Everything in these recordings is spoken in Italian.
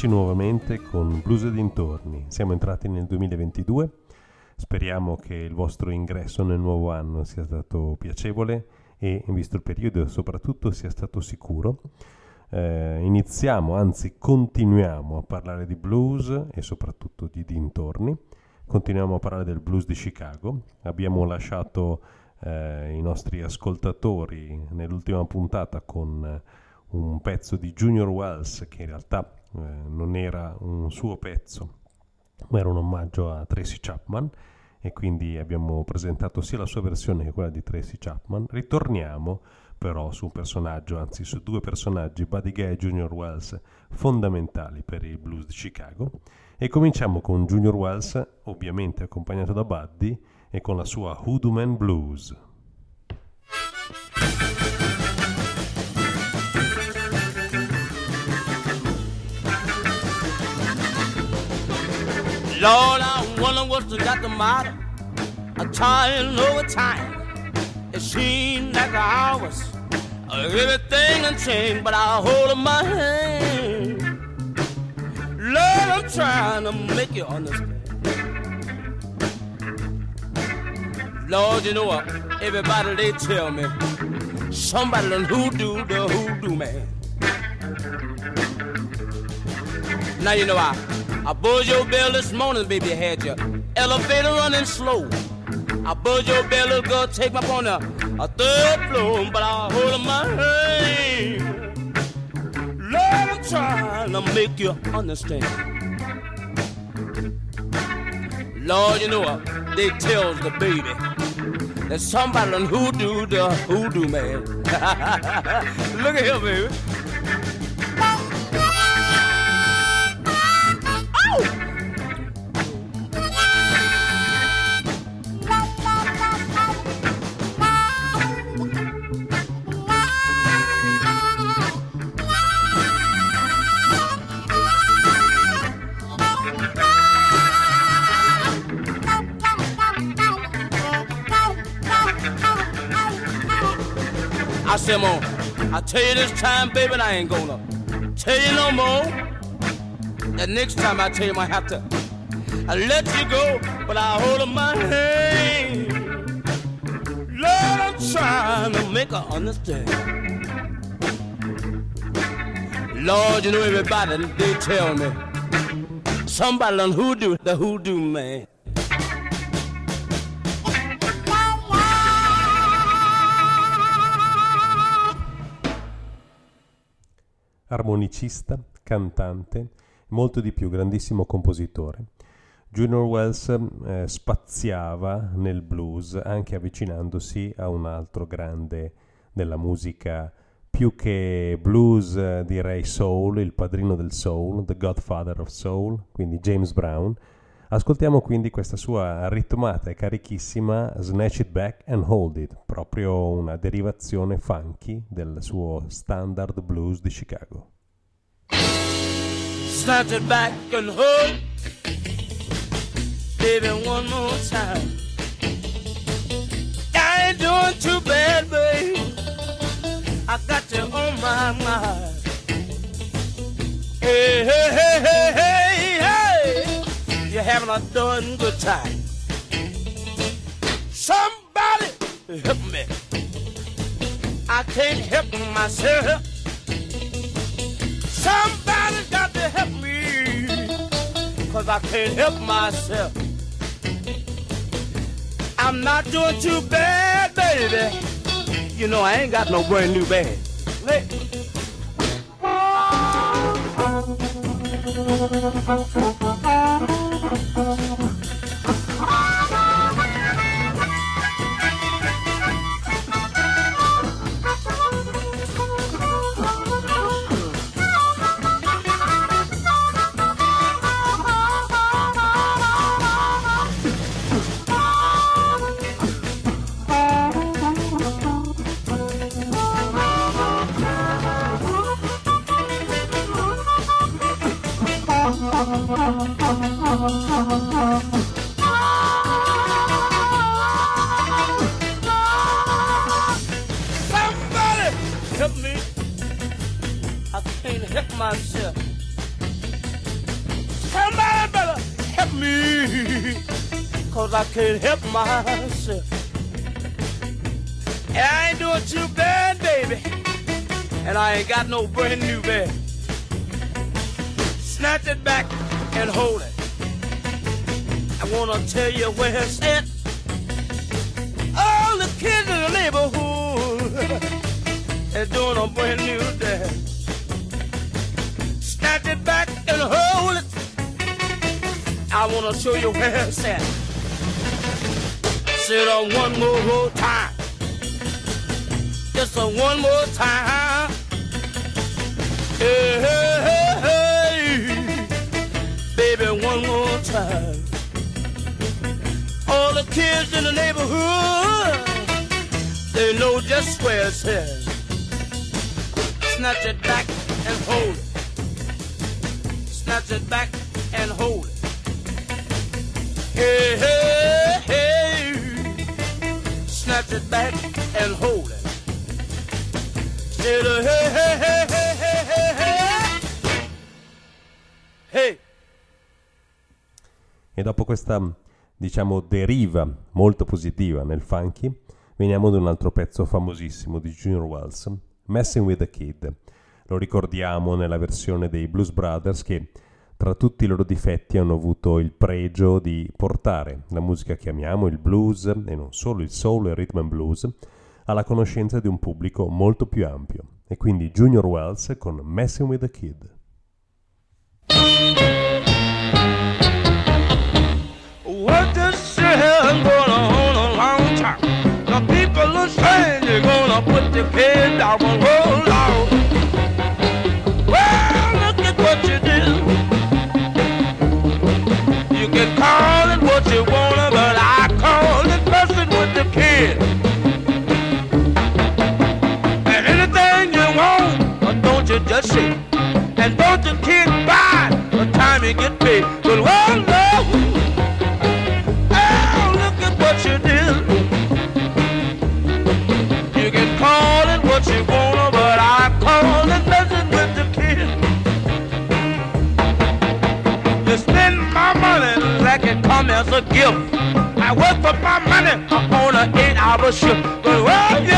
Eccoci nuovamente con Blues e dintorni. Siamo entrati nel 2022. Speriamo che il vostro ingresso nel nuovo anno sia stato piacevole e, visto il periodo, soprattutto sia stato sicuro. Eh, iniziamo, anzi continuiamo a parlare di blues e soprattutto di dintorni. Continuiamo a parlare del blues di Chicago. Abbiamo lasciato eh, i nostri ascoltatori nell'ultima puntata con eh, un pezzo di Junior Wells che in realtà eh, non era un suo pezzo, ma era un omaggio a Tracy Chapman e quindi abbiamo presentato sia la sua versione che quella di Tracy Chapman. Ritorniamo però su un personaggio, anzi su due personaggi, Buddy Guy e Junior Wells, fondamentali per il blues di Chicago. E cominciamo con Junior Wells, ovviamente accompagnato da Buddy, e con la sua Hoodoo Man Blues. Lord, I wonder what's got the matter. I'm trying over time. It seems like hours, everything done changed, but I hold in my hand. Lord, I'm trying to make you understand. Lord, you know what? Everybody they tell me somebody done hoodoo the hoodoo man. Now you know I I buzzed your bell this morning, baby, had your elevator running slow. I buzzed your bell, little girl, take me up on a, a third floor, but I hold my hand. Lord, I'm trying to make you understand. Lord, you know what? They tells the baby that somebody done hoodoo the hoodoo man. Look at him, baby. I tell you this time, baby, I ain't gonna tell you no more. The next time I tell you, I have to I let you go, but I hold up my hand. Lord, I'm trying to make her understand. Lord, you know everybody, they tell me somebody on hoodoo, the hoodoo man. Armonicista, cantante, molto di più, grandissimo compositore. Junior Wells eh, spaziava nel blues anche avvicinandosi a un altro grande della musica più che blues direi soul, il padrino del soul, the godfather of soul, quindi James Brown. Ascoltiamo quindi questa sua ritmata e carichissima Snatch It Back and Hold It, proprio una derivazione funky del suo standard blues di Chicago. Snatch it back and hold baby, one more time. I ain't doing too bad, babe. I got you on my mind. Hey, hey, hey, hey, hey. You're having a darn good time. Somebody help me. I can't help myself. Somebody's got to help me. Cause I can't help myself. I'm not doing too bad, baby. You know, I ain't got no brand new bag. Hey. Oh, oh, oh. Somebody help me. I can't help myself. Somebody better help me, cause I can't help myself. And I ain't doing too bad, baby, and I ain't got no brand new bed. Snatch it back and hold it. I wanna tell you where it's at. All the kids in the neighborhood is doing a brand new dance snatch it back and hold it. I wanna show you where it's at. Sit on one more time. Just a one more time. Hey, kids in the neighborhood, they know just where it's at. Snatch it back and hold it snatch it back and hold it. Hey, hey, hey, snatch it back and hold it. Hey, hey, hey, hey, hey, hey, hey. hey. E dopo questa, diciamo, deriva molto positiva nel funky, veniamo ad un altro pezzo famosissimo di Junior Wells, Messing with the Kid lo ricordiamo nella versione dei Blues Brothers che tra tutti i loro difetti hanno avuto il pregio di portare la musica che amiamo, il blues e non solo il soul e il rhythm and blues, alla conoscenza di un pubblico molto più ampio. E quindi Junior Wells con Messing with the Kid. What this shit has gonna on a long time. The people are saying they're gonna put the kid down and roll out. Well, look at what you do. You can call it what you wanna, but I call it messing with the kid. And anything you want, but don't you just shit. And don't you kid buy the time you get paid. But well, gift. I work for my money on an eight-hour shift. But well,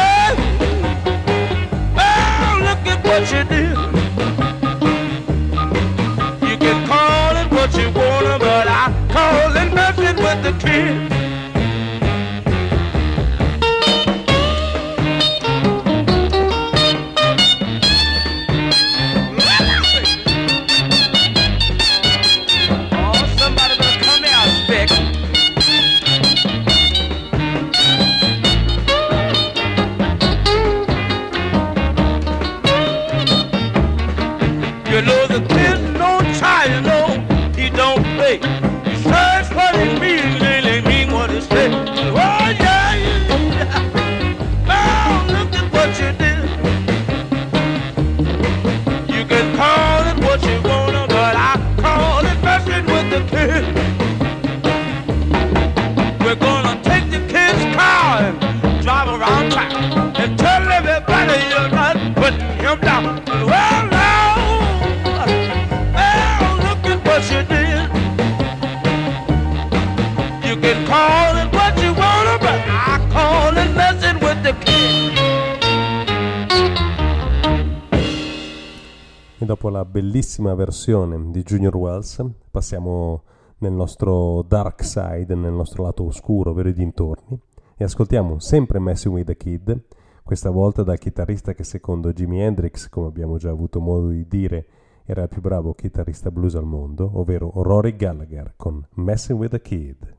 don't play. Search for the meaning, mean what it say. Dopo la bellissima versione di Junior Wells, passiamo nel nostro dark side, nel nostro lato oscuro, ovvero i dintorni, e ascoltiamo sempre Messing with the Kid, questa volta dal chitarrista che secondo Jimi Hendrix, come abbiamo già avuto modo di dire, era il più bravo chitarrista blues al mondo, ovvero Rory Gallagher con Messing with the Kid.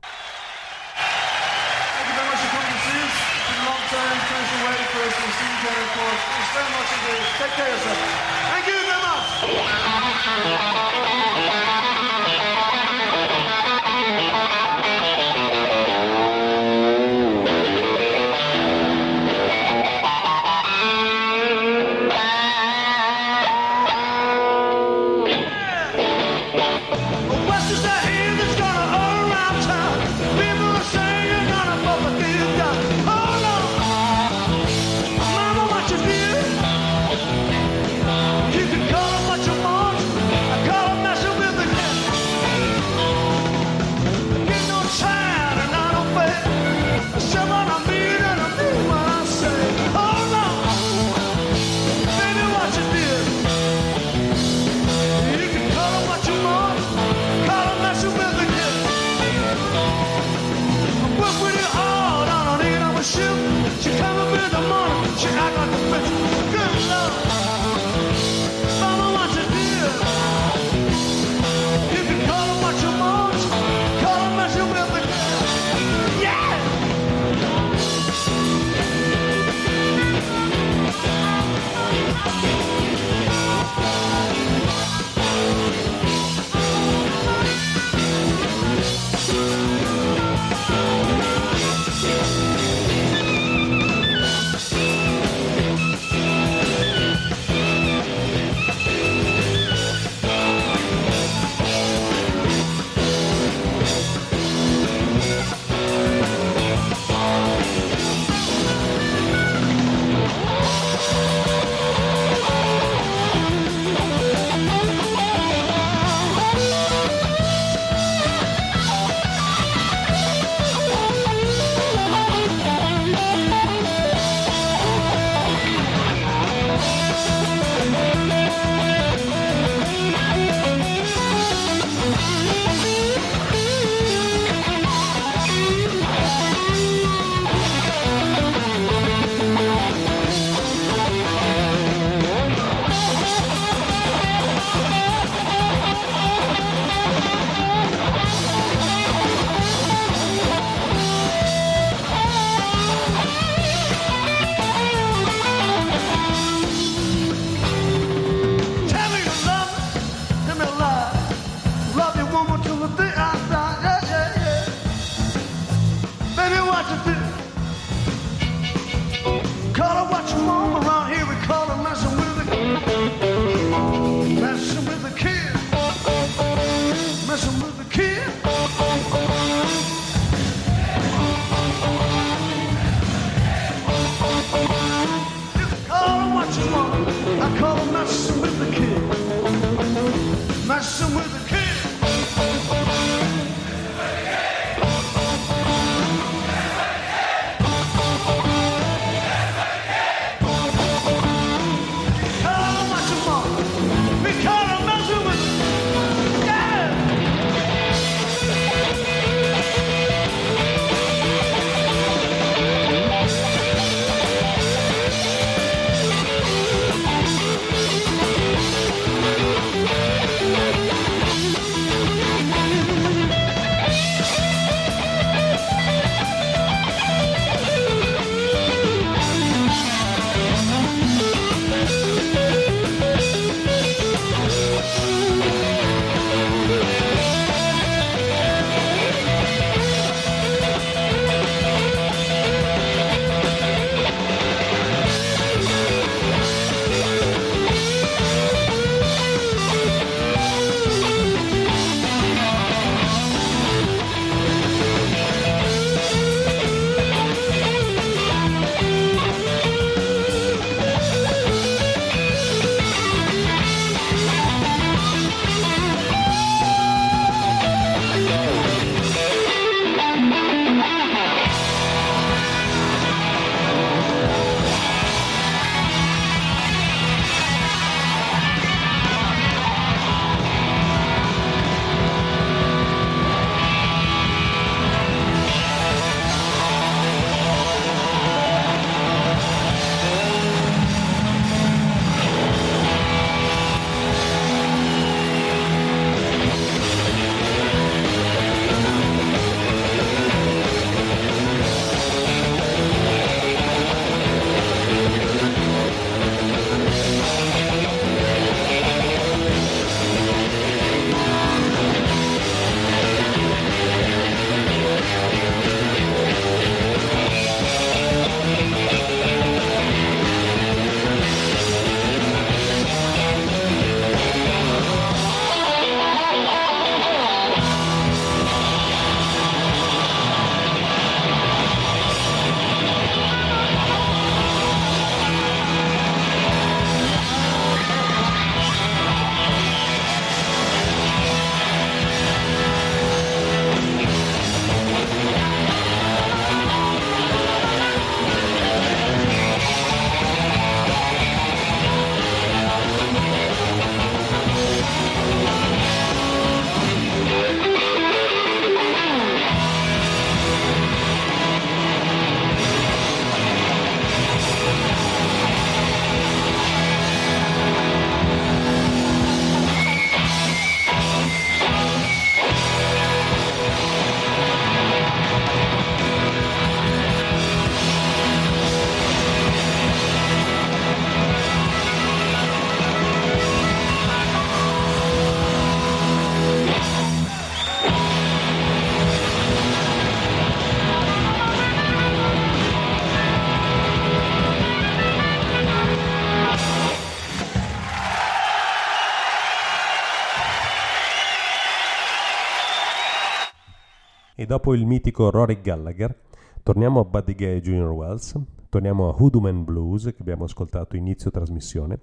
Dopo il mitico Rory Gallagher, torniamo a Buddy Gay Junior Wells, torniamo a Hoodoo Blues che abbiamo ascoltato inizio trasmissione,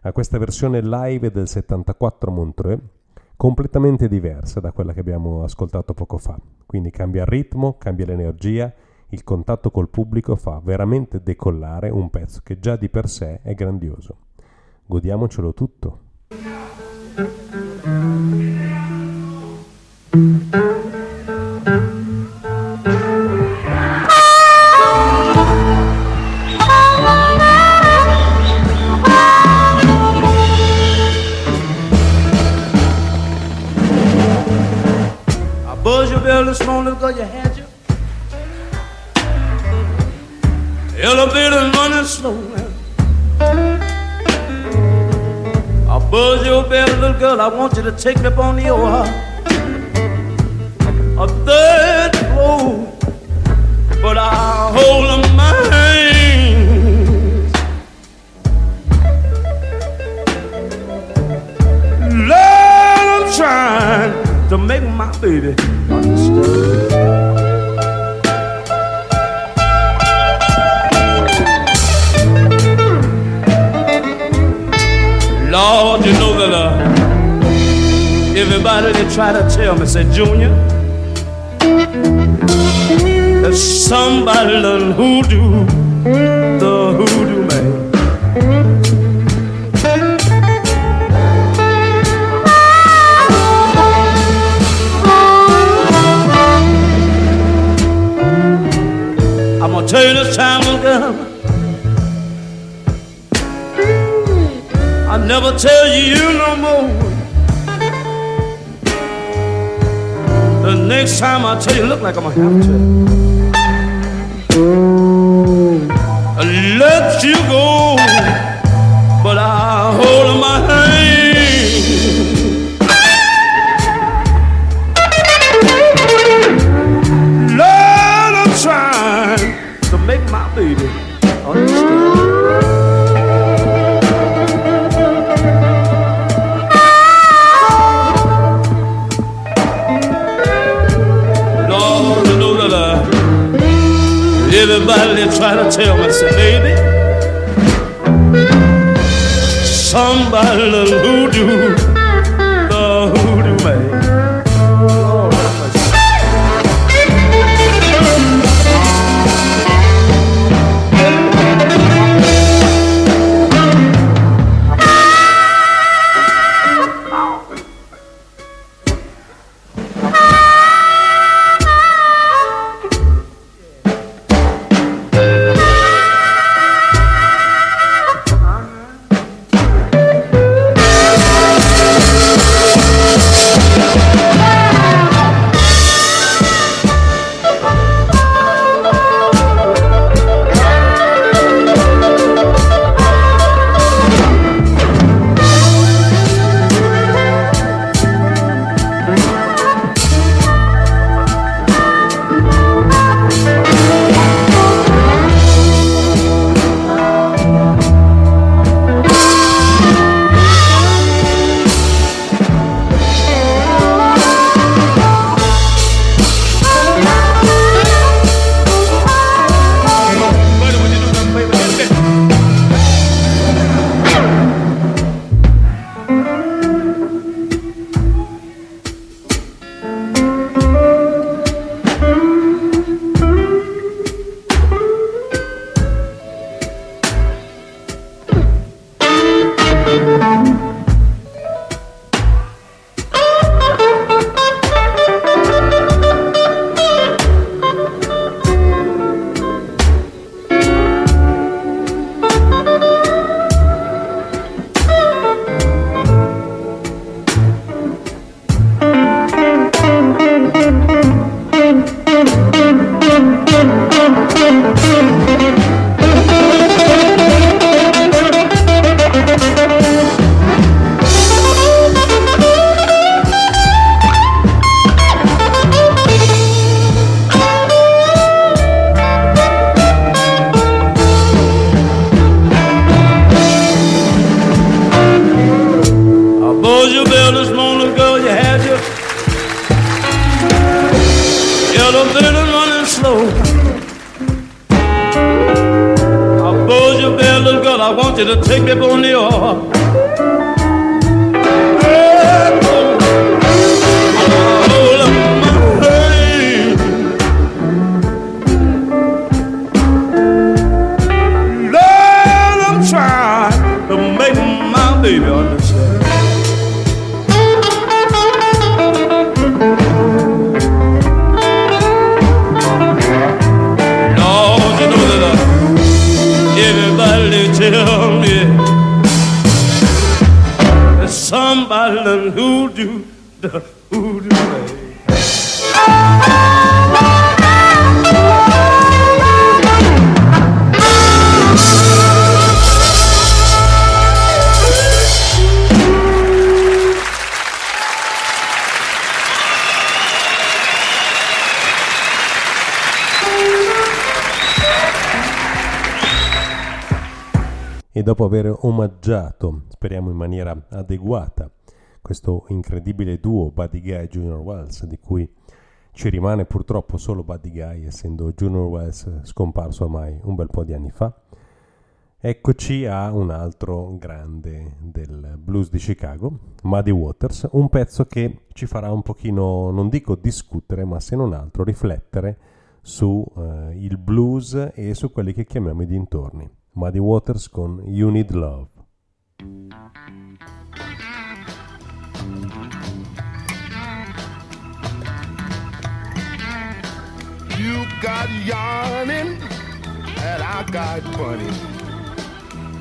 a questa versione live del 74 Montreux, completamente diversa da quella che abbiamo ascoltato poco fa. Quindi cambia il ritmo, cambia l'energia, il contatto col pubblico fa veramente decollare un pezzo che già di per sé è grandioso. Godiamocelo tutto. Want you to take me up on your heart. try to tell me, said Junior, if somebody done hoodoo the hoodoo man. I'm gonna tell you this time will come. I'll never tell you no more. Next time I tell you, look like I'm gonna have to. I let you go. did try to tell me, say, baby, somebody who hoodoo e dopo aver omaggiato, speriamo in maniera adeguata, questo incredibile duo Buddy Guy e Junior Wells di cui ci rimane purtroppo solo Buddy Guy essendo Junior Wells scomparso ormai un bel po' di anni fa. Eccoci a un altro grande del blues di Chicago, Muddy Waters, un pezzo che ci farà un pochino, non dico discutere, ma se non altro riflettere sul eh, blues e su quelli che chiamiamo i dintorni. Muddy Waters con You Need Love. You got yarning and I got bunny.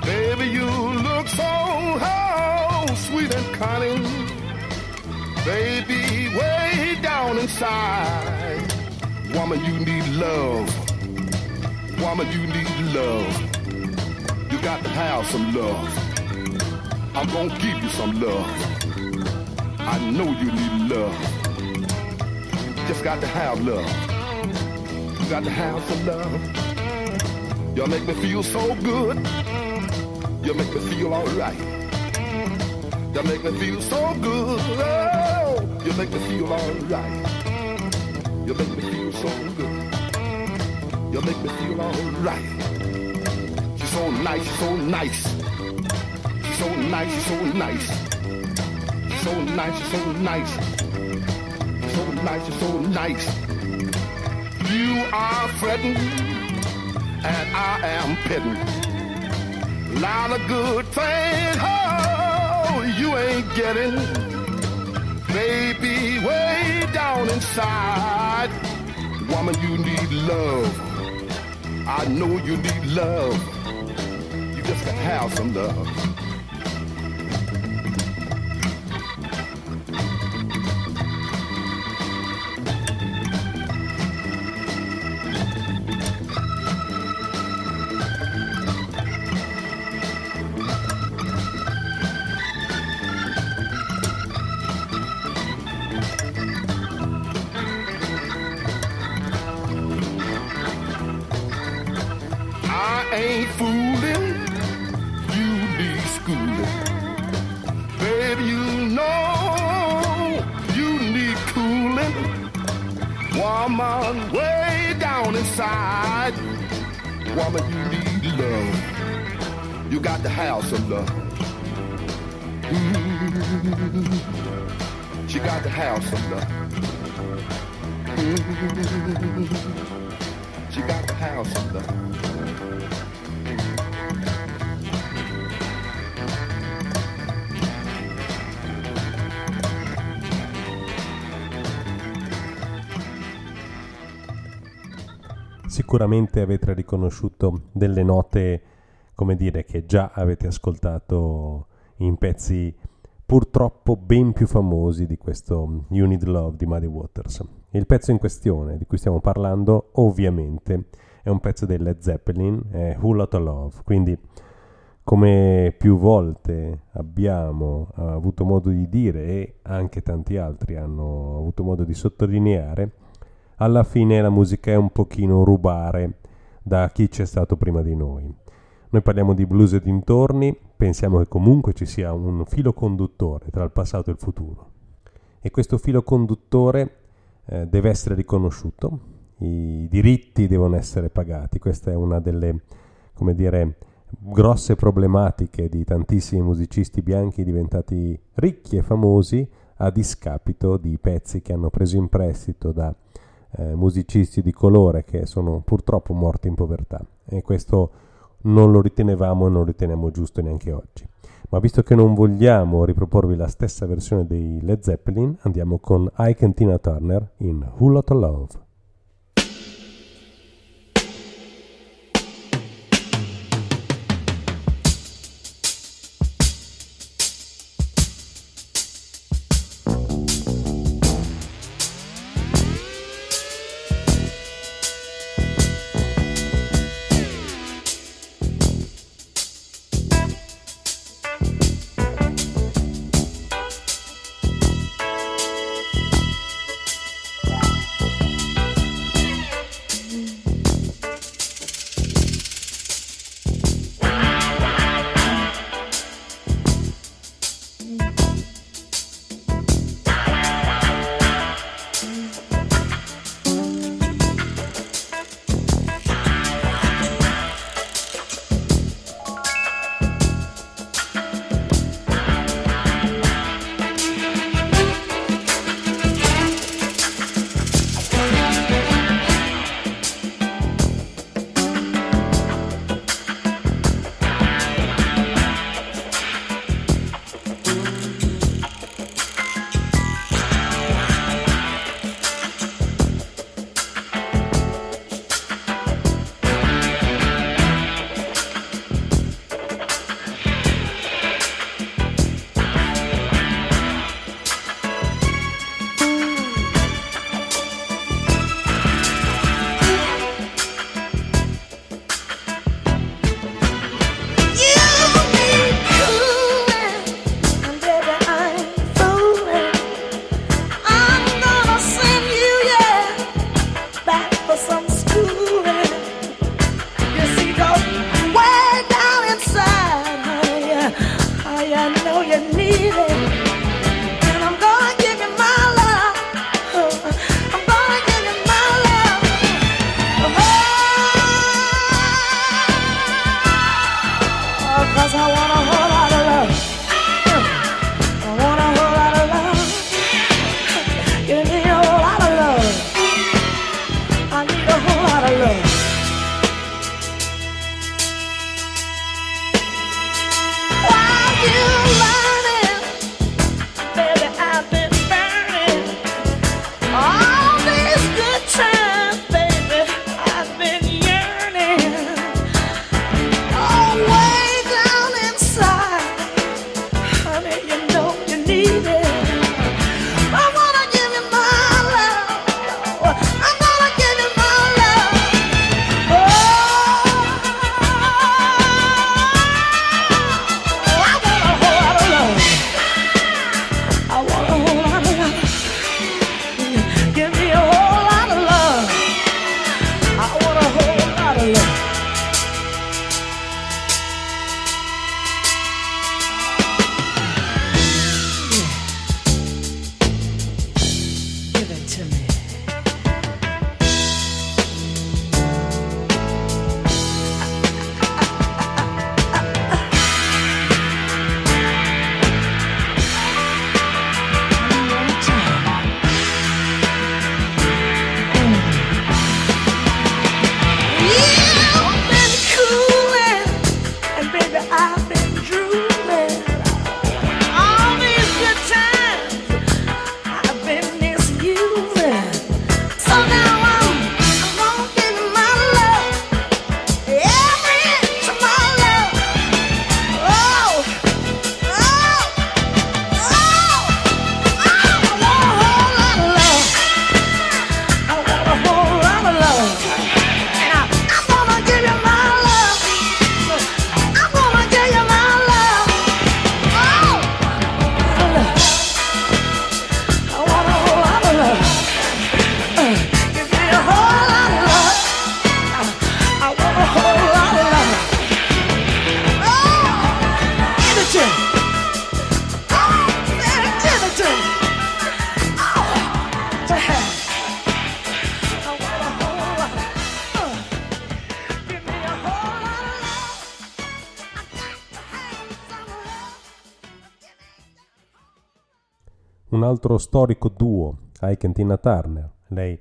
Baby, you look so oh, sweet and cunning. Baby, way down inside. Woman, you need love. Woman, you need love. Got to have some love. I'm gonna give you some love. I know you need love. Just got to have love. You got to have some love. Y'all make me feel so good. You make me feel alright. You make me feel so good. Oh, you make me feel alright. You make me feel so good. You make me feel alright. So nice, so nice. So nice, so nice. So nice, so nice. So nice, so nice. You are fretting, and I am petting lot of good things, oh, you ain't getting. Baby, way down inside, woman, you need love. I know you need love. You just gotta have some love. woman way down inside. Woman, you need love. You got to have some love. Hmm. She got to have some love. Hmm. She got to have some love. Sicuramente avete riconosciuto delle note, come dire, che già avete ascoltato in pezzi purtroppo ben più famosi di questo You Need Love di Muddy Waters. Il pezzo in questione di cui stiamo parlando ovviamente è un pezzo dei Led Zeppelin, è Who Lot of Love, quindi come più volte abbiamo avuto modo di dire e anche tanti altri hanno avuto modo di sottolineare, alla fine la musica è un pochino rubare da chi c'è stato prima di noi. Noi parliamo di blues e dintorni, pensiamo che comunque ci sia un filo conduttore tra il passato e il futuro. E questo filo conduttore eh, deve essere riconosciuto, i diritti devono essere pagati. Questa è una delle, come dire, grosse problematiche di tantissimi musicisti bianchi diventati ricchi e famosi a discapito di pezzi che hanno preso in prestito da eh, musicisti di colore che sono purtroppo morti in povertà e questo non lo ritenevamo e non lo riteniamo giusto neanche oggi. Ma visto che non vogliamo riproporvi la stessa versione dei Led Zeppelin, andiamo con Ike and Tina Turner in Who Lot of Love. Altro storico duo, Ike e Tina Turner. Lei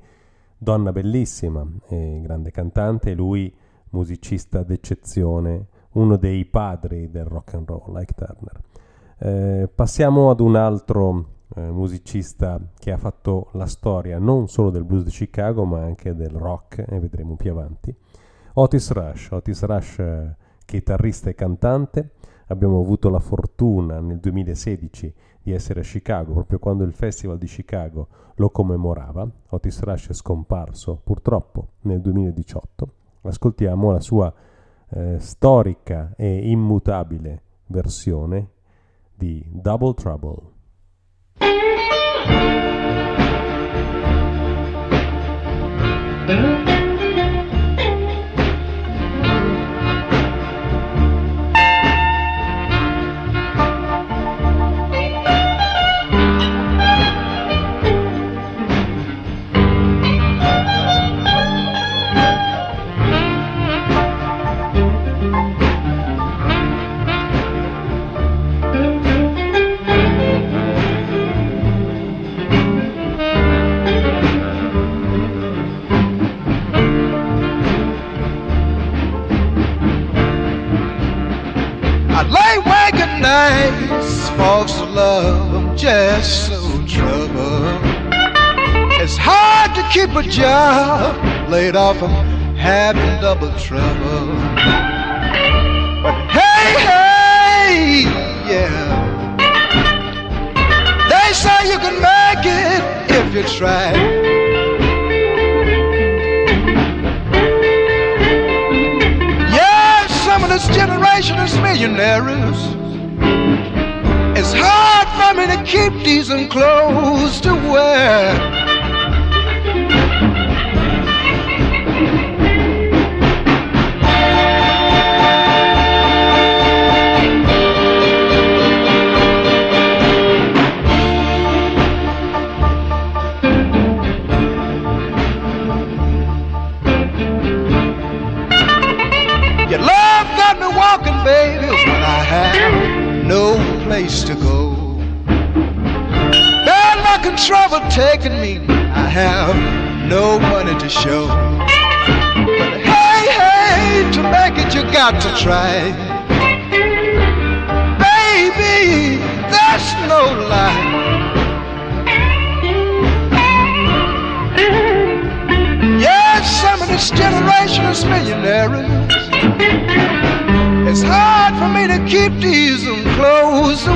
donna bellissima e grande cantante, e lui musicista d'eccezione, uno dei padri del rock and roll, Ike Turner. Eh, passiamo ad un altro eh, musicista che ha fatto la storia non solo del blues di Chicago ma anche del rock e vedremo più avanti. Otis Rush, Otis Rush eh, chitarrista e cantante, abbiamo avuto la fortuna nel 2016 di essere a Chicago, proprio quando il Festival di Chicago lo commemorava. Otis Rush è scomparso purtroppo nel 2018. Ascoltiamo la sua eh, storica e immutabile versione di Double Trouble. Nice folks love I'm just so troubled. It's hard to keep a job laid off I'm having double trouble. But hey, hey, yeah. They say you can make it if you try. Generation millionaires. It's hard for me to keep decent clothes to wear. Place to go. Bad luck and trouble taking me. I have no money to show. But hey, hey, to make it you got to try. Baby, that's no lie. Yes, some of this generation is millionaires. It's hard for me to keep these clothes to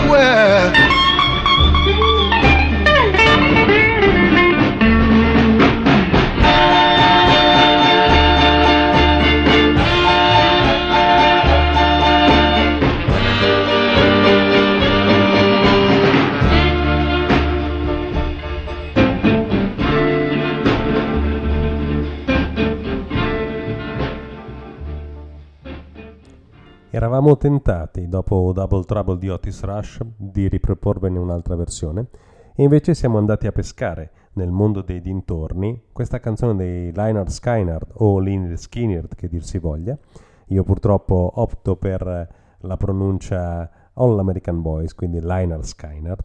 Eravamo tentati, dopo Double Trouble di Otis Rush, di riproporvene un'altra versione, e invece siamo andati a pescare nel mondo dei dintorni questa canzone dei Lynyrd Skynyrd o Lynyrd Skynyrd che dir si voglia. Io purtroppo opto per la pronuncia All American Boys, quindi Lynyrd Skynyrd,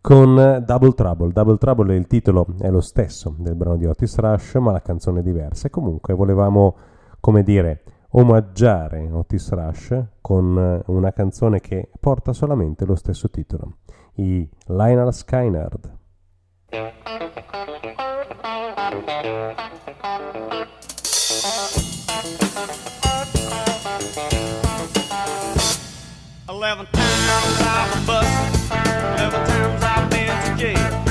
con Double Trouble. Double Trouble il titolo è lo stesso del brano di Otis Rush, ma la canzone è diversa. E comunque volevamo, come dire, omaggiare Otis Rush con eh, una canzone che porta solamente lo stesso titolo, i Lionel bus, eleven times I've been to jail.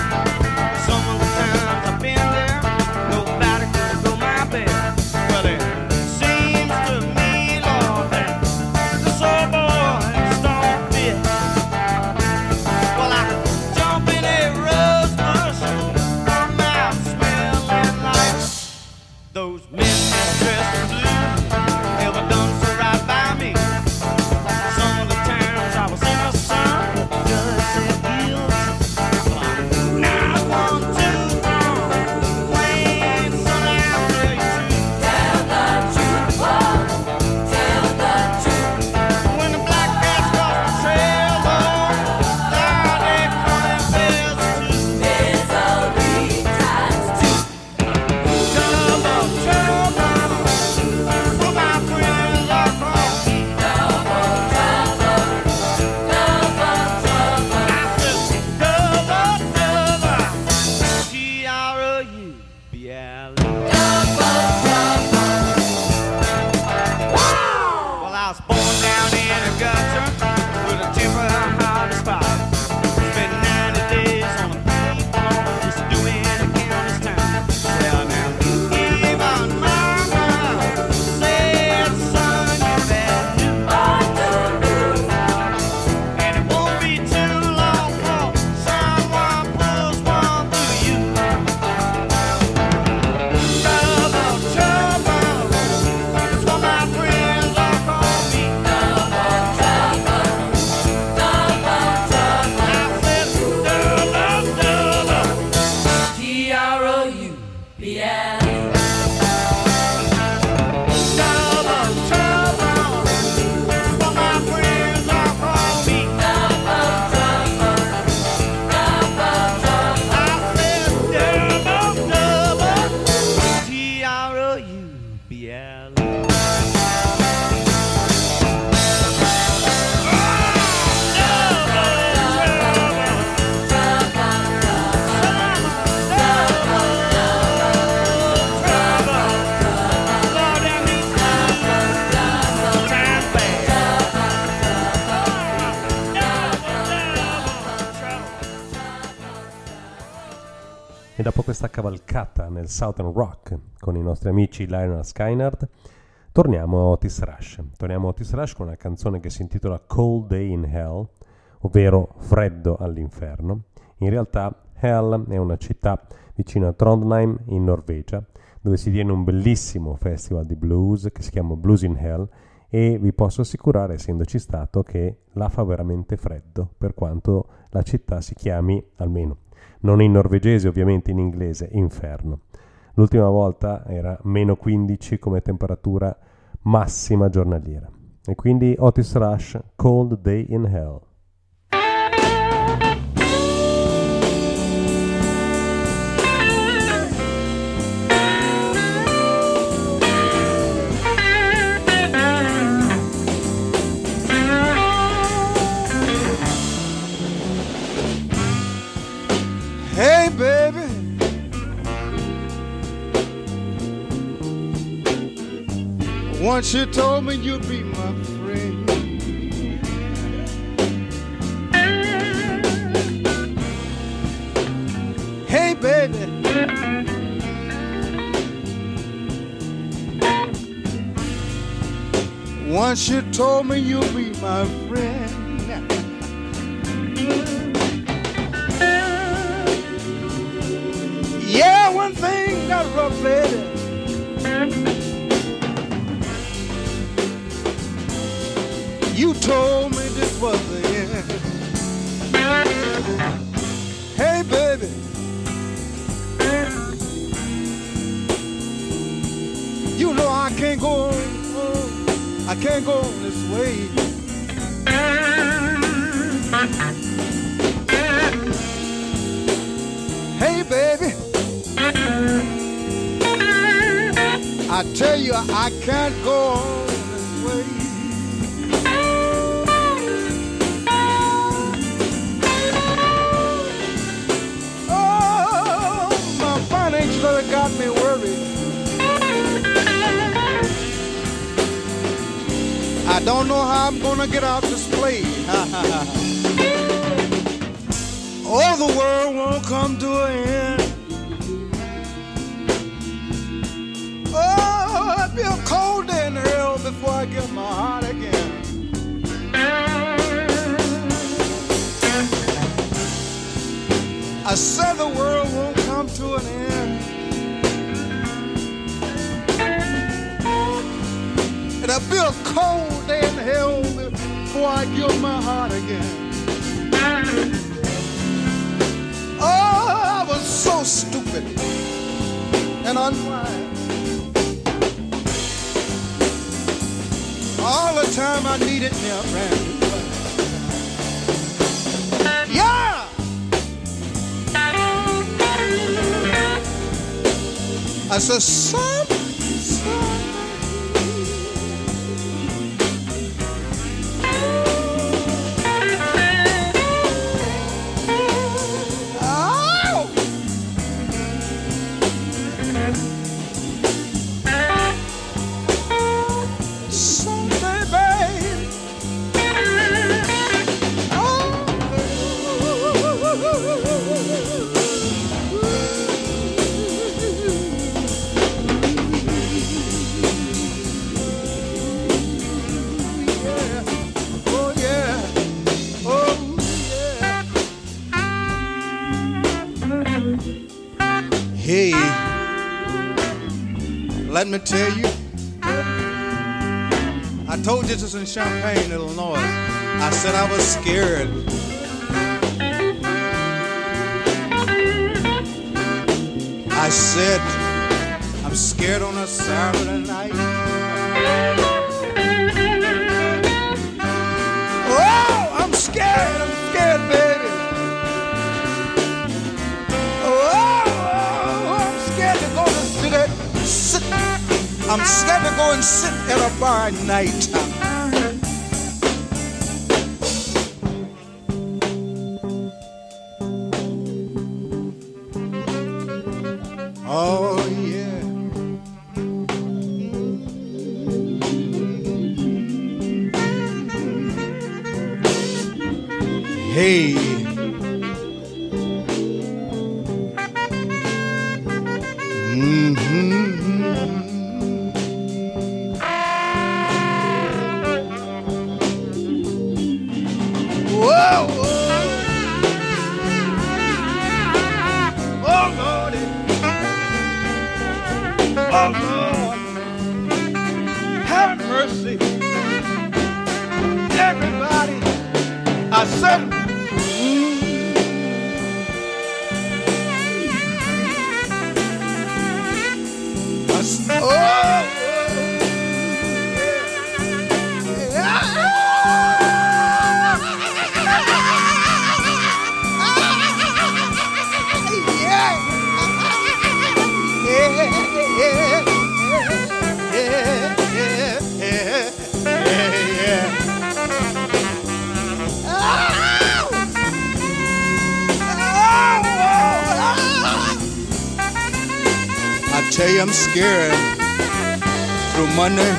Best Southern Rock con i nostri amici Lionel Skynard, torniamo a Otis Rush. Torniamo a Otis Rush con una canzone che si intitola Cold Day in Hell, ovvero Freddo all'inferno. In realtà Hell è una città vicino a Trondheim in Norvegia, dove si tiene un bellissimo festival di blues che si chiama Blues in Hell e vi posso assicurare, essendoci stato, che là fa veramente freddo, per quanto la città si chiami, almeno non in norvegese ovviamente, in inglese, inferno. L'ultima volta era meno 15 come temperatura massima giornaliera. E quindi Otis Rush, Cold Day in Hell. Once you told me you'd be my friend. Hey, baby. Once you told me you'd be my friend. Yeah, one thing got rough, lady. You told me this was the end. Hey, baby. You know I can't go on. I can't go on this way. Hey, baby. I tell you, I can't go on me worried. I don't know how I'm gonna get out this place. Oh, the world won't come to an end. Oh, it'll be a cold day in hell before I get my heart again. I said the world won't come to an end. It'll cold in hell before I give my heart again. Oh, I was so stupid and unwise. All the time I needed me a wife. Yeah! I said, me tell you. I told you this was in Champaign, Illinois. I said I was scared. I said I'm scared on a Saturday night. I'm scared to go and sit at a bar at night. through Monday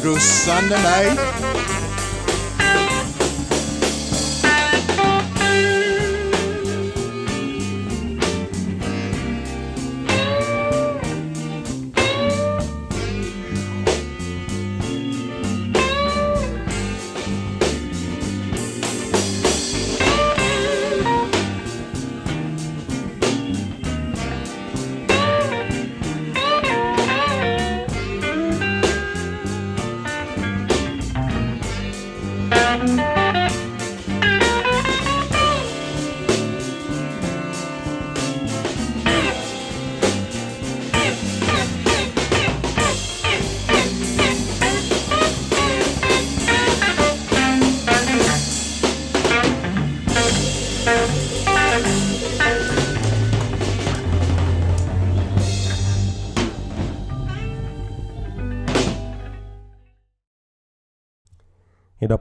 through Sunday night.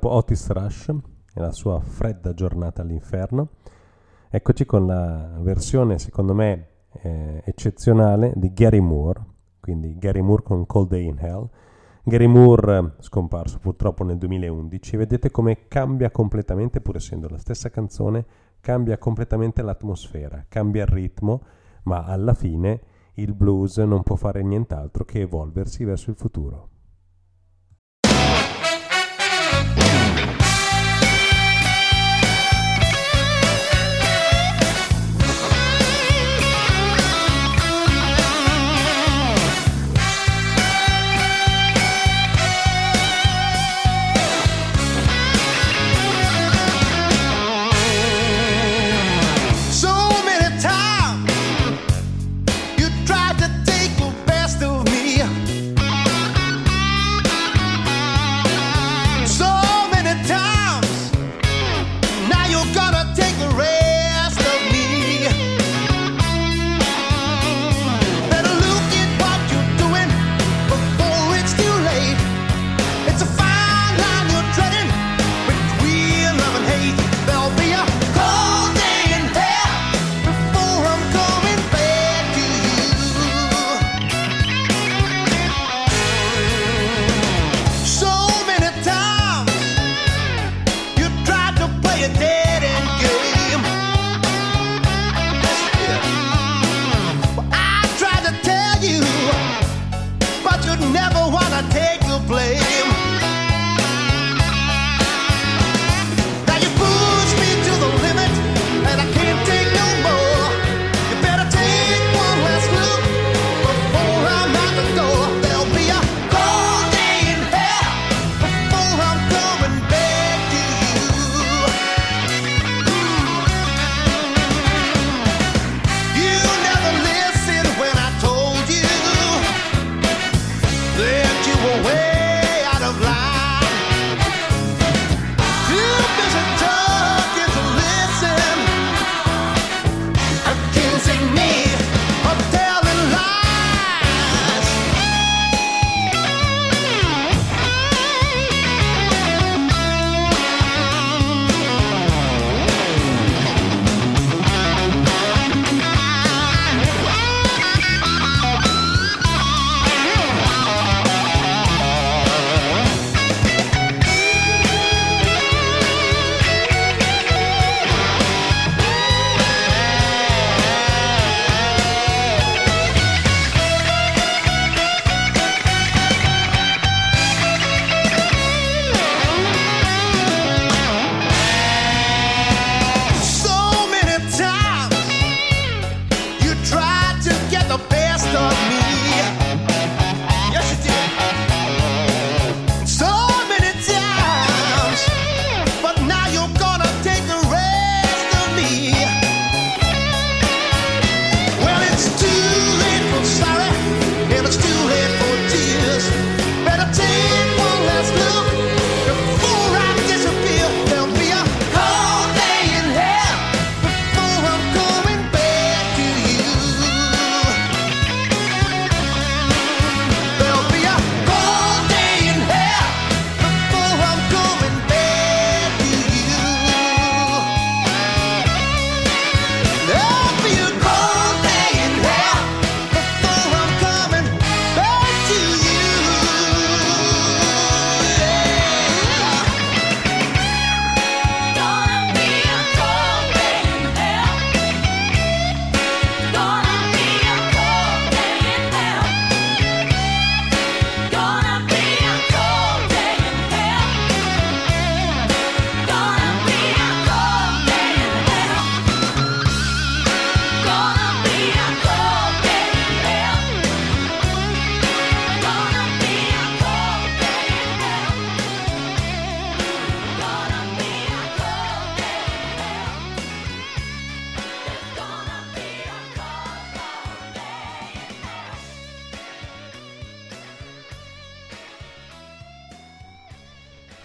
Dopo Otis Rush e la sua fredda giornata all'inferno, eccoci con la versione secondo me eh, eccezionale di Gary Moore, quindi Gary Moore con Cold Day in Hell. Gary Moore eh, scomparso purtroppo nel 2011, vedete come cambia completamente, pur essendo la stessa canzone, cambia completamente l'atmosfera, cambia il ritmo, ma alla fine il blues non può fare nient'altro che evolversi verso il futuro. Thank you.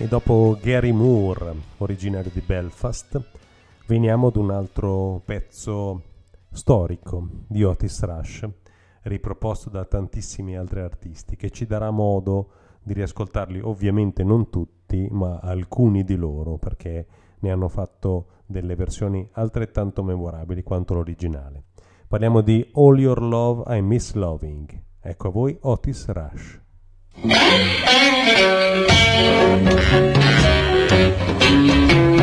E dopo Gary Moore, originario di Belfast, veniamo ad un altro pezzo storico di Otis Rush, riproposto da tantissimi altri artisti, che ci darà modo di riascoltarli, ovviamente non tutti, ma alcuni di loro, perché ne hanno fatto delle versioni altrettanto memorabili quanto l'originale. Parliamo di All Your Love I Miss Loving. Ecco a voi Otis Rush. Thank you.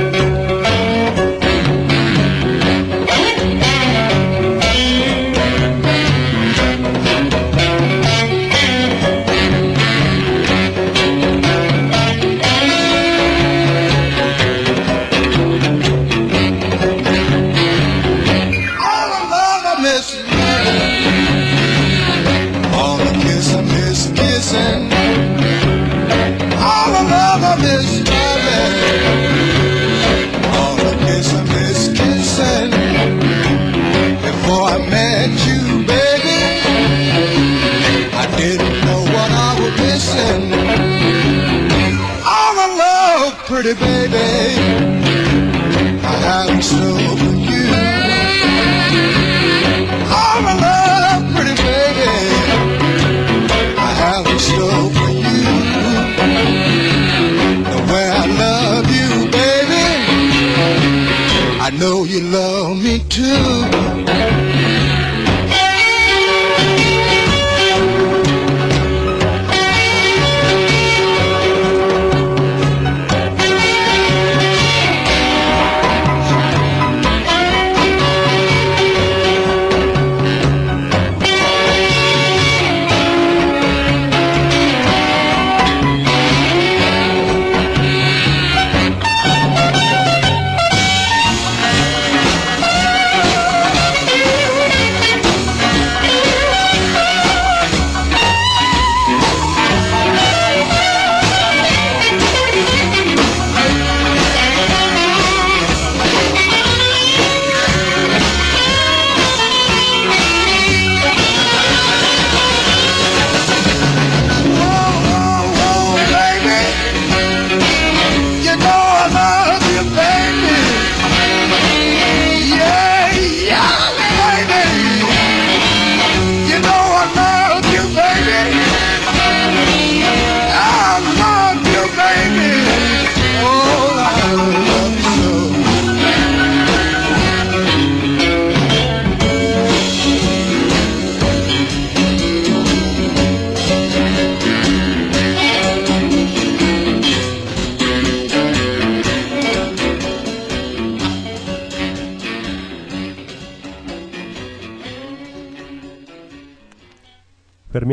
me too.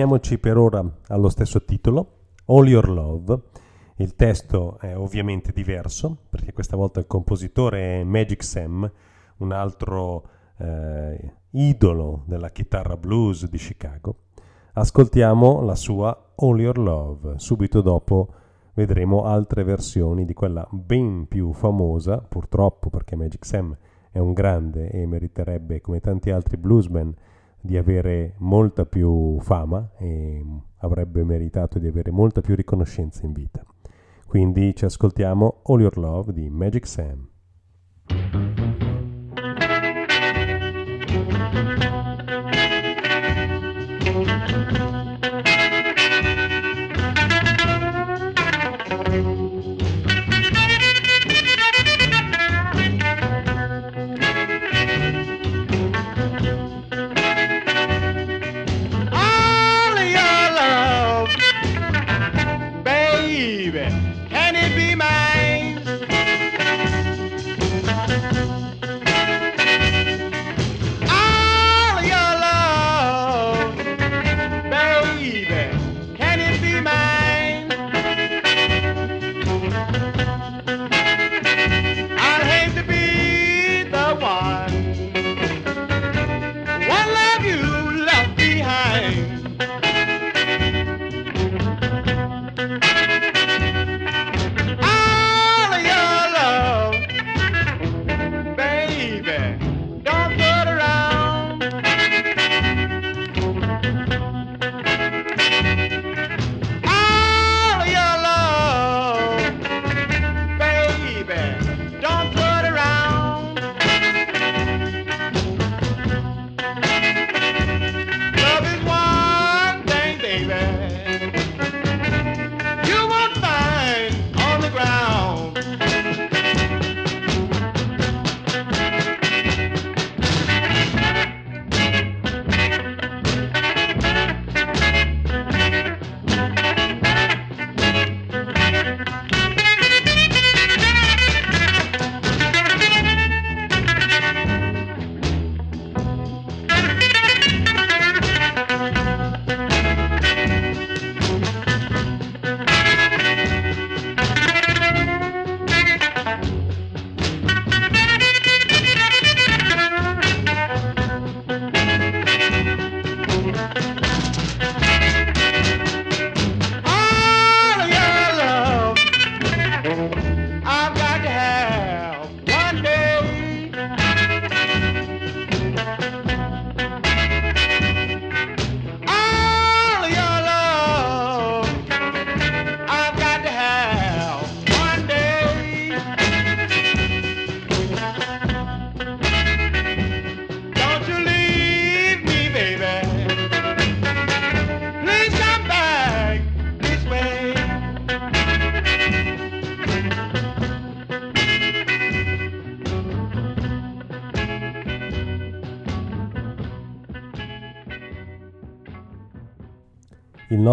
fermiamoci per ora allo stesso titolo, All Your Love. Il testo è ovviamente diverso, perché questa volta il compositore è Magic Sam, un altro eh, idolo della chitarra blues di Chicago. Ascoltiamo la sua All Your Love, subito dopo vedremo altre versioni di quella ben più famosa, purtroppo perché Magic Sam è un grande e meriterebbe, come tanti altri bluesmen, di avere molta più fama e avrebbe meritato di avere molta più riconoscenza in vita. Quindi ci ascoltiamo All Your Love di Magic Sam.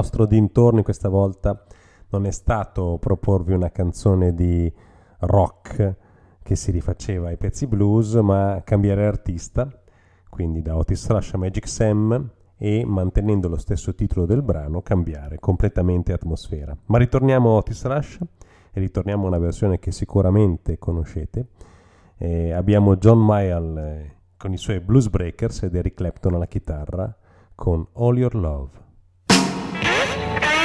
Nostro dintorni questa volta non è stato proporvi una canzone di rock che si rifaceva ai pezzi blues, ma cambiare artista, quindi da Otis Rush a Magic Sam e mantenendo lo stesso titolo del brano cambiare completamente atmosfera. Ma ritorniamo a Otis Rush e ritorniamo a una versione che sicuramente conoscete. Eh, abbiamo John Mayall eh, con i suoi Blues Breakers ed Eric Clapton alla chitarra con All Your Love.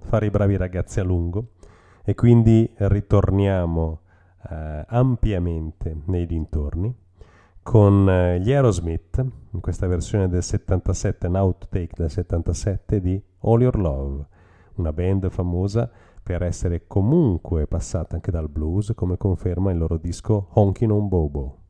fare i bravi ragazzi a lungo e quindi ritorniamo eh, ampiamente nei dintorni con eh, gli Aerosmith in questa versione del 77, un outtake del 77 di All Your Love, una band famosa per essere comunque passata anche dal blues come conferma il loro disco Honkin' on Bobo.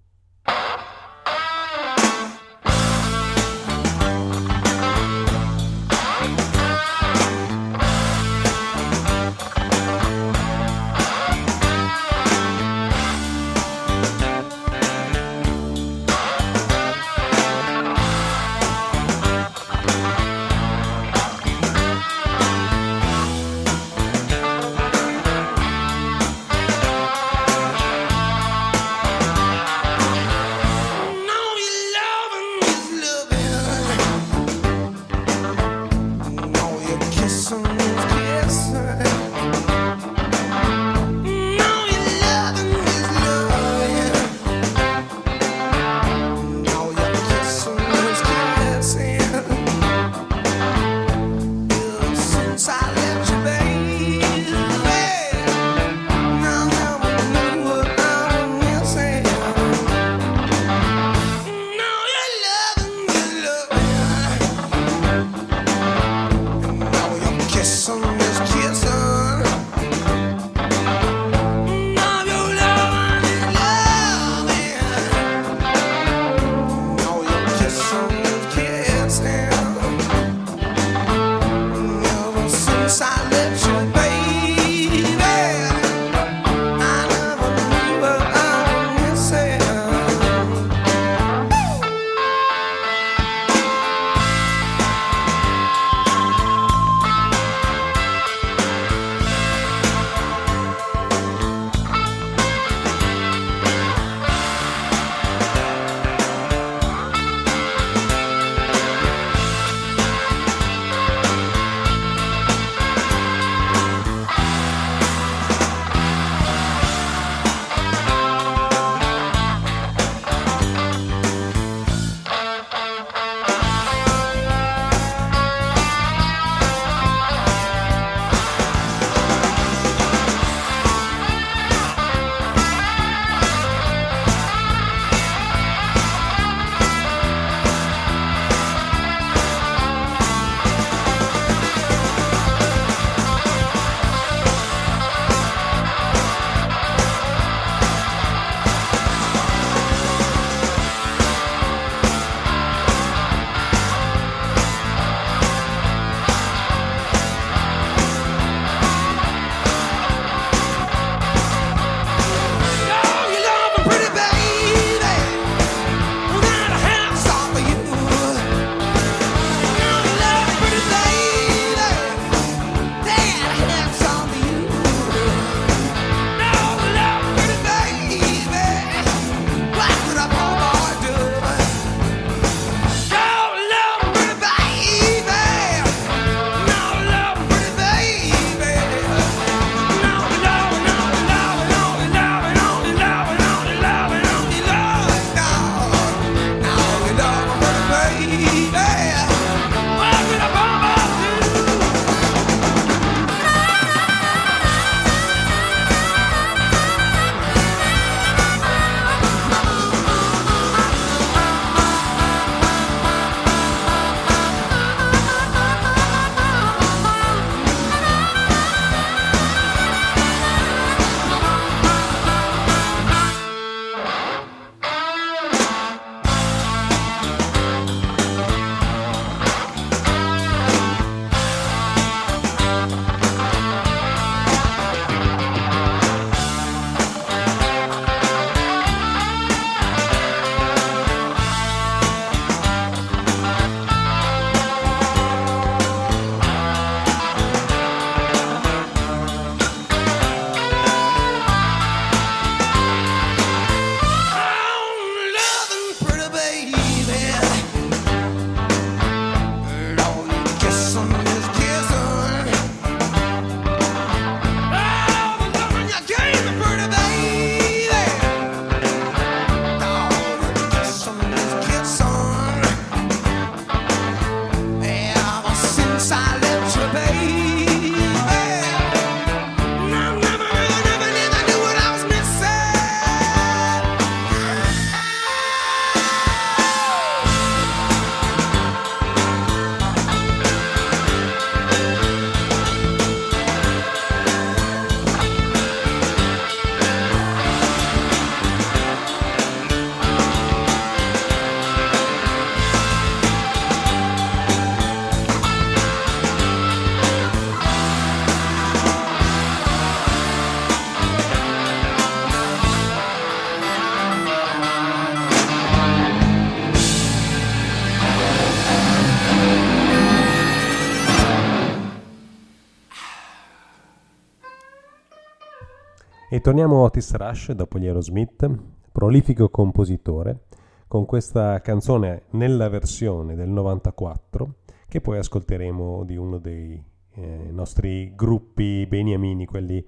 E torniamo a Otis Rush dopo gli Aerosmith, prolifico compositore, con questa canzone nella versione del 94 che poi ascolteremo di uno dei eh, nostri gruppi beniamini, quelli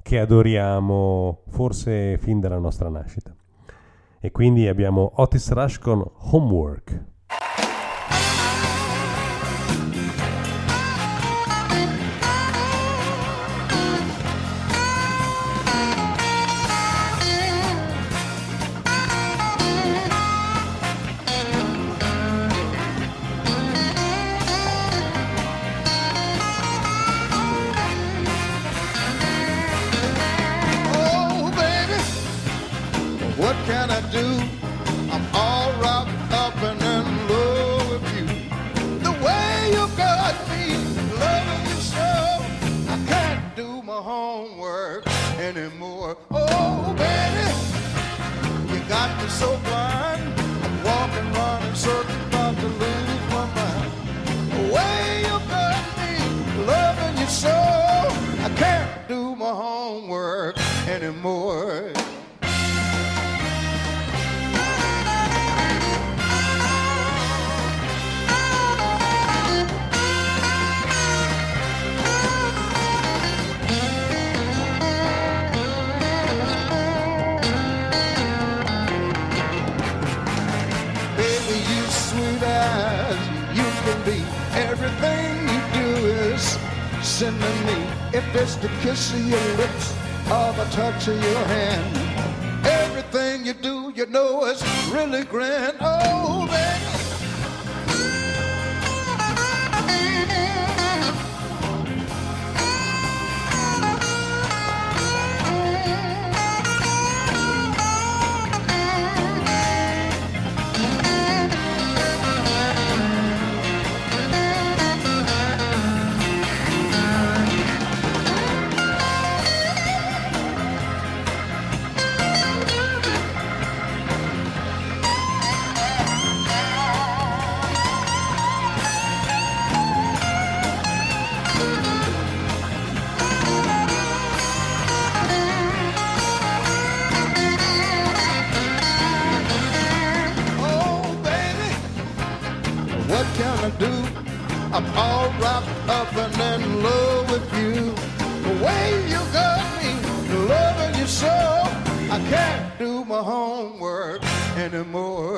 che adoriamo forse fin dalla nostra nascita. E quindi abbiamo Otis Rush con Homework. Touch of your hand, everything you do, you know is really grand. Wrapped up and in love with you. The way you got me loving you so, I can't do my homework anymore.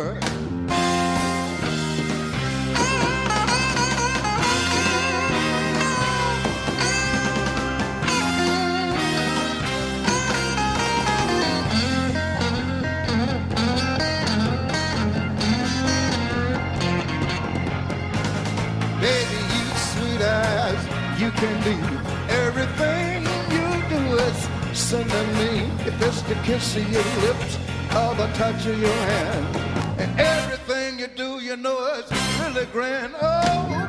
Can be. Everything you do is sending me. If it's the kiss of your lips or the touch of your hand. And everything you do, you know it's really grand. Oh,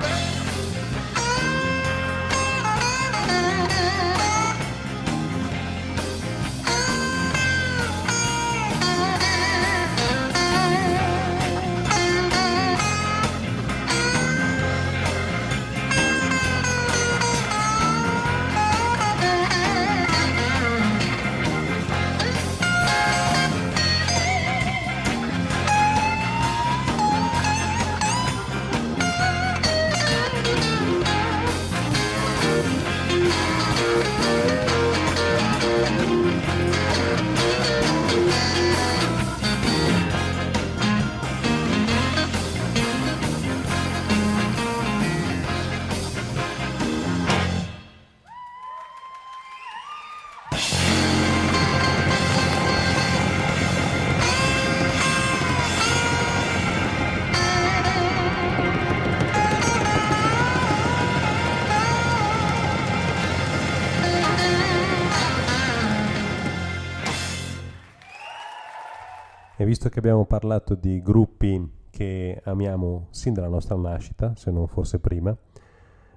abbiamo parlato di gruppi che amiamo sin dalla nostra nascita, se non forse prima,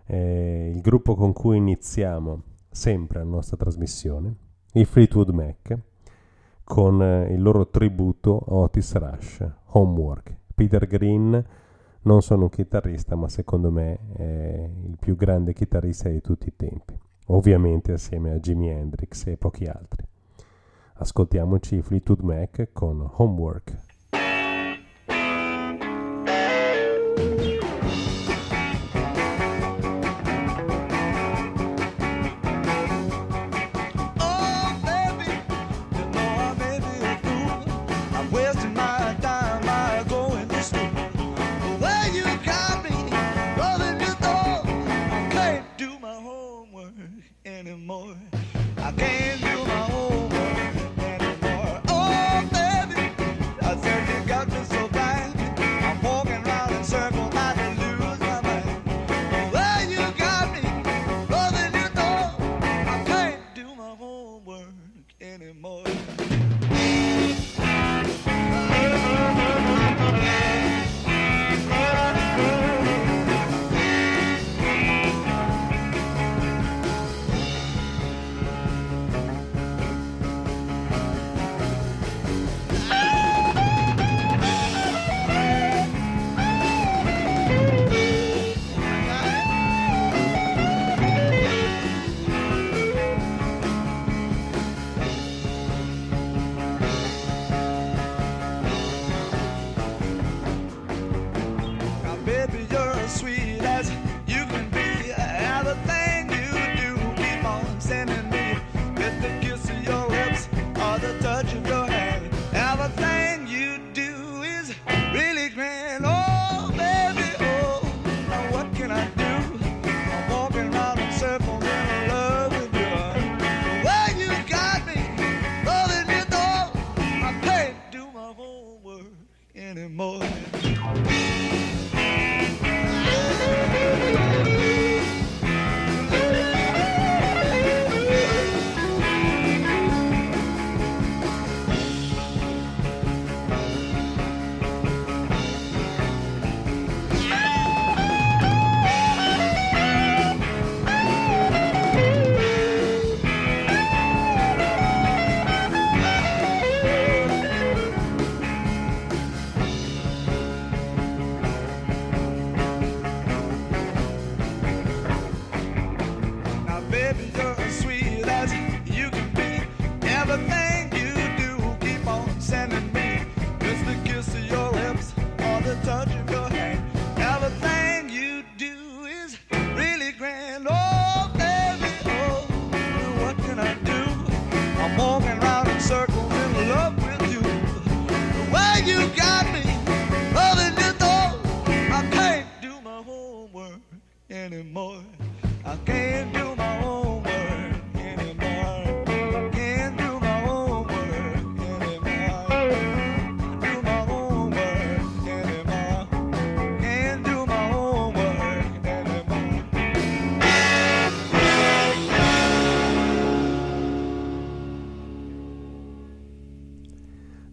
eh, il gruppo con cui iniziamo sempre la nostra trasmissione, i Fleetwood Mac, con eh, il loro tributo a Otis Rush, Homework. Peter Green, non sono un chitarrista, ma secondo me è il più grande chitarrista di tutti i tempi, ovviamente assieme a Jimi Hendrix e pochi altri. Ascoltiamoci Fleetwood Mac con Homework.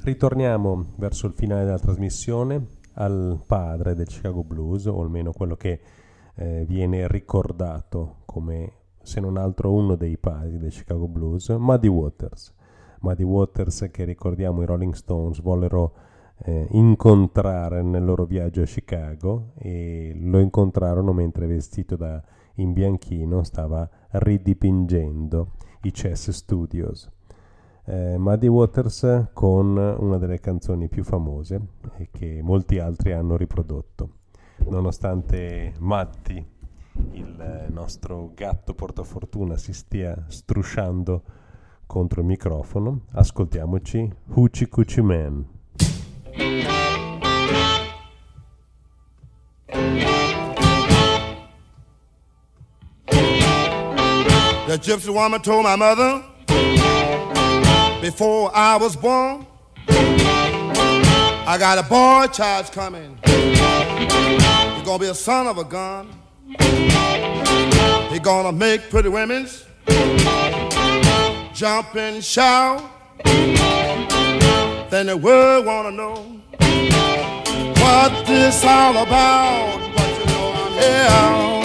Ritorniamo verso il finale della trasmissione al padre del Chicago Blues, o almeno quello che eh, viene ricordato come se non altro uno dei padri del Chicago Blues, Muddy Waters. Muddy Waters che ricordiamo i Rolling Stones vollero eh, incontrare nel loro viaggio a Chicago e lo incontrarono mentre vestito da in bianchino stava ridipingendo i Chess Studios eh, Muddy Waters con una delle canzoni più famose e che molti altri hanno riprodotto. Nonostante Matti, il nostro gatto portafortuna, si stia strusciando contro il microfono, ascoltiamoci Hoochie Coochie Man. The gypsy woman told my mother before I was born, I got a boy child's coming. He's gonna be a son of a gun. He's gonna make pretty women's jump and shout. Then the world wanna know what this all about. But you know I'm here.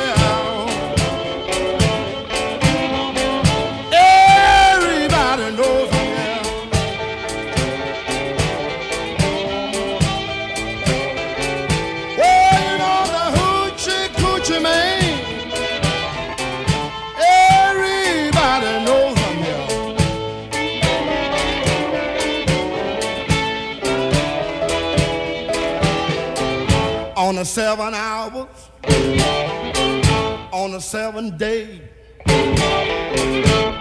On the seven hours, on the seven day,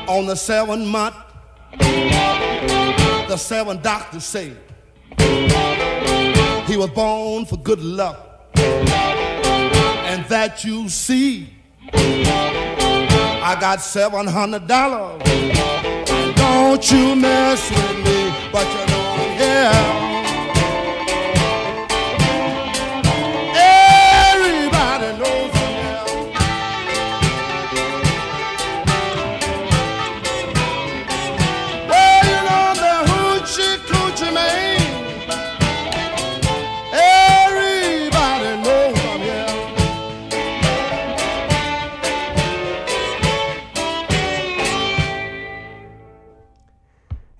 on the seven month, the seven doctors say he was born for good luck, and that you see. I got seven hundred dollars. Don't you mess with me, but you know I'm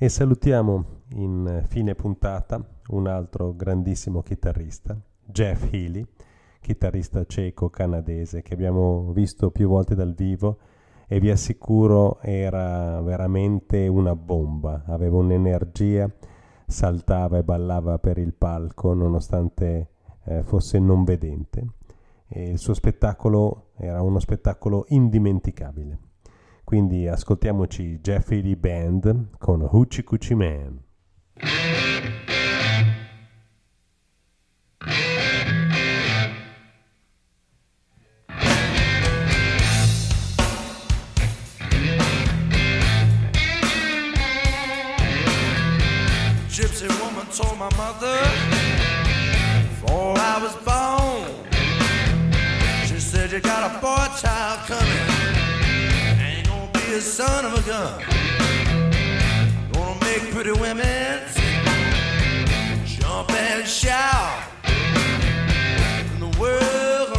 E salutiamo in fine puntata un altro grandissimo chitarrista, Jeff Healy, chitarrista ceco-canadese che abbiamo visto più volte dal vivo e vi assicuro era veramente una bomba, aveva un'energia, saltava e ballava per il palco nonostante eh, fosse non vedente e il suo spettacolo era uno spettacolo indimenticabile. Quindi ascoltiamoci Jeff Healy Band con Hoochie Coochie Man. Gypsy woman told my mother before I was born. She said you got a boy child coming. Be a son of a gun. Gonna make pretty women jump and shout. And the world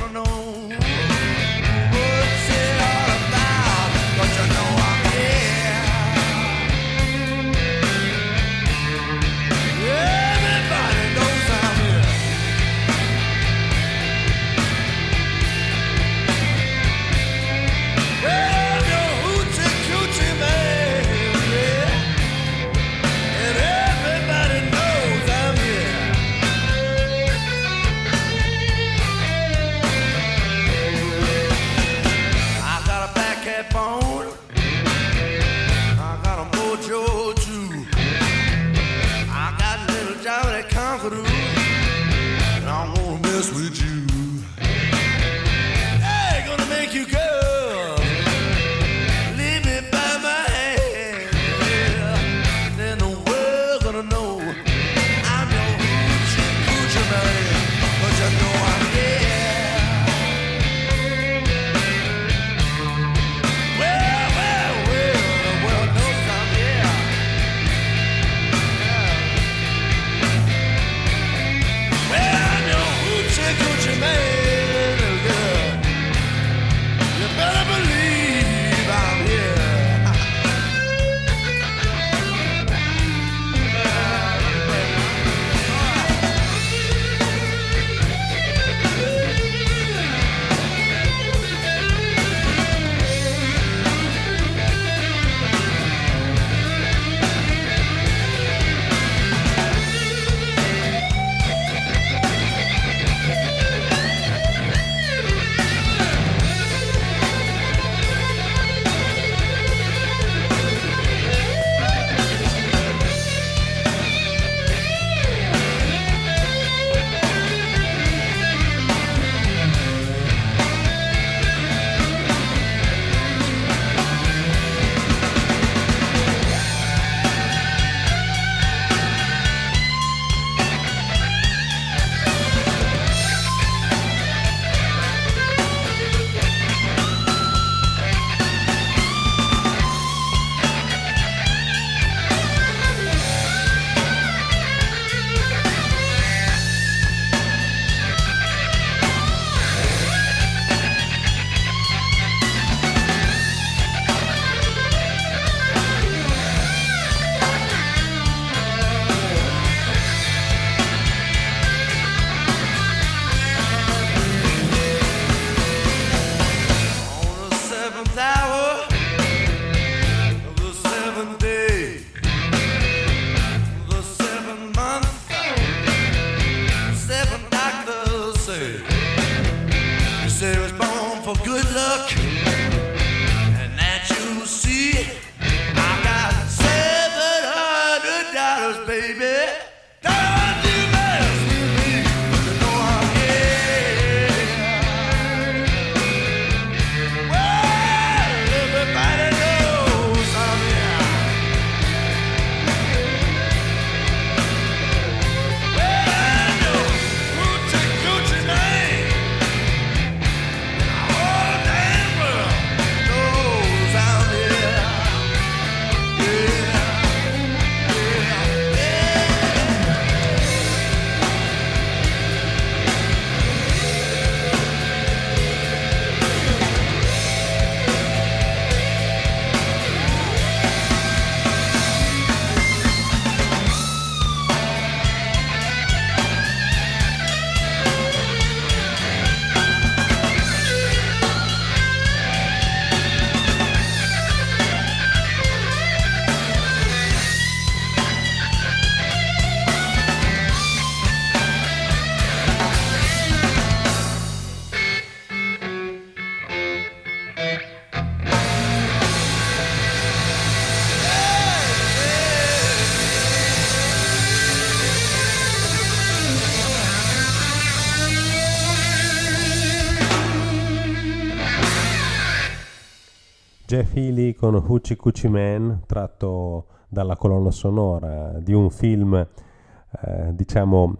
Healy con Hoochie Coochie Man, tratto dalla colonna sonora di un film, eh, diciamo,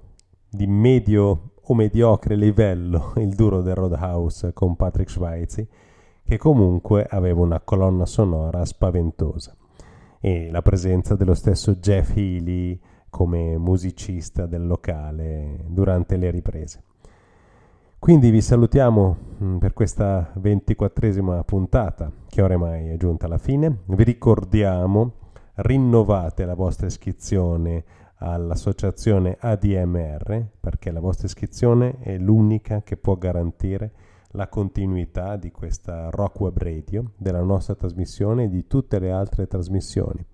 di medio o mediocre livello, Il duro del Roadhouse con Patrick Schweitzer, che comunque aveva una colonna sonora spaventosa. E la presenza dello stesso Jeff Healy come musicista del locale durante le riprese. Quindi vi salutiamo mm, per questa ventiquattresima puntata che oramai è giunta alla fine. Vi ricordiamo, rinnovate la vostra iscrizione all'associazione ADMR perché la vostra iscrizione è l'unica che può garantire la continuità di questa Rock Web Radio, della nostra trasmissione e di tutte le altre trasmissioni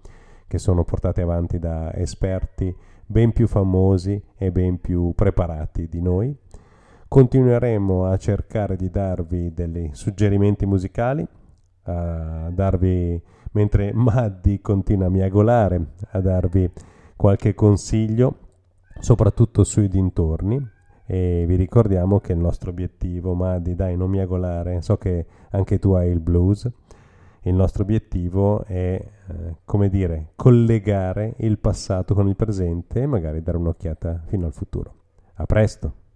che sono portate avanti da esperti ben più famosi e ben più preparati di noi. Continueremo a cercare di darvi dei suggerimenti musicali, a darvi, mentre Maddi continua a miagolare, a darvi qualche consiglio, soprattutto sui dintorni. E vi ricordiamo che il nostro obiettivo, Maddi, dai, non miagolare, so che anche tu hai il blues. Il nostro obiettivo è, eh, come dire, collegare il passato con il presente e magari dare un'occhiata fino al futuro. A presto!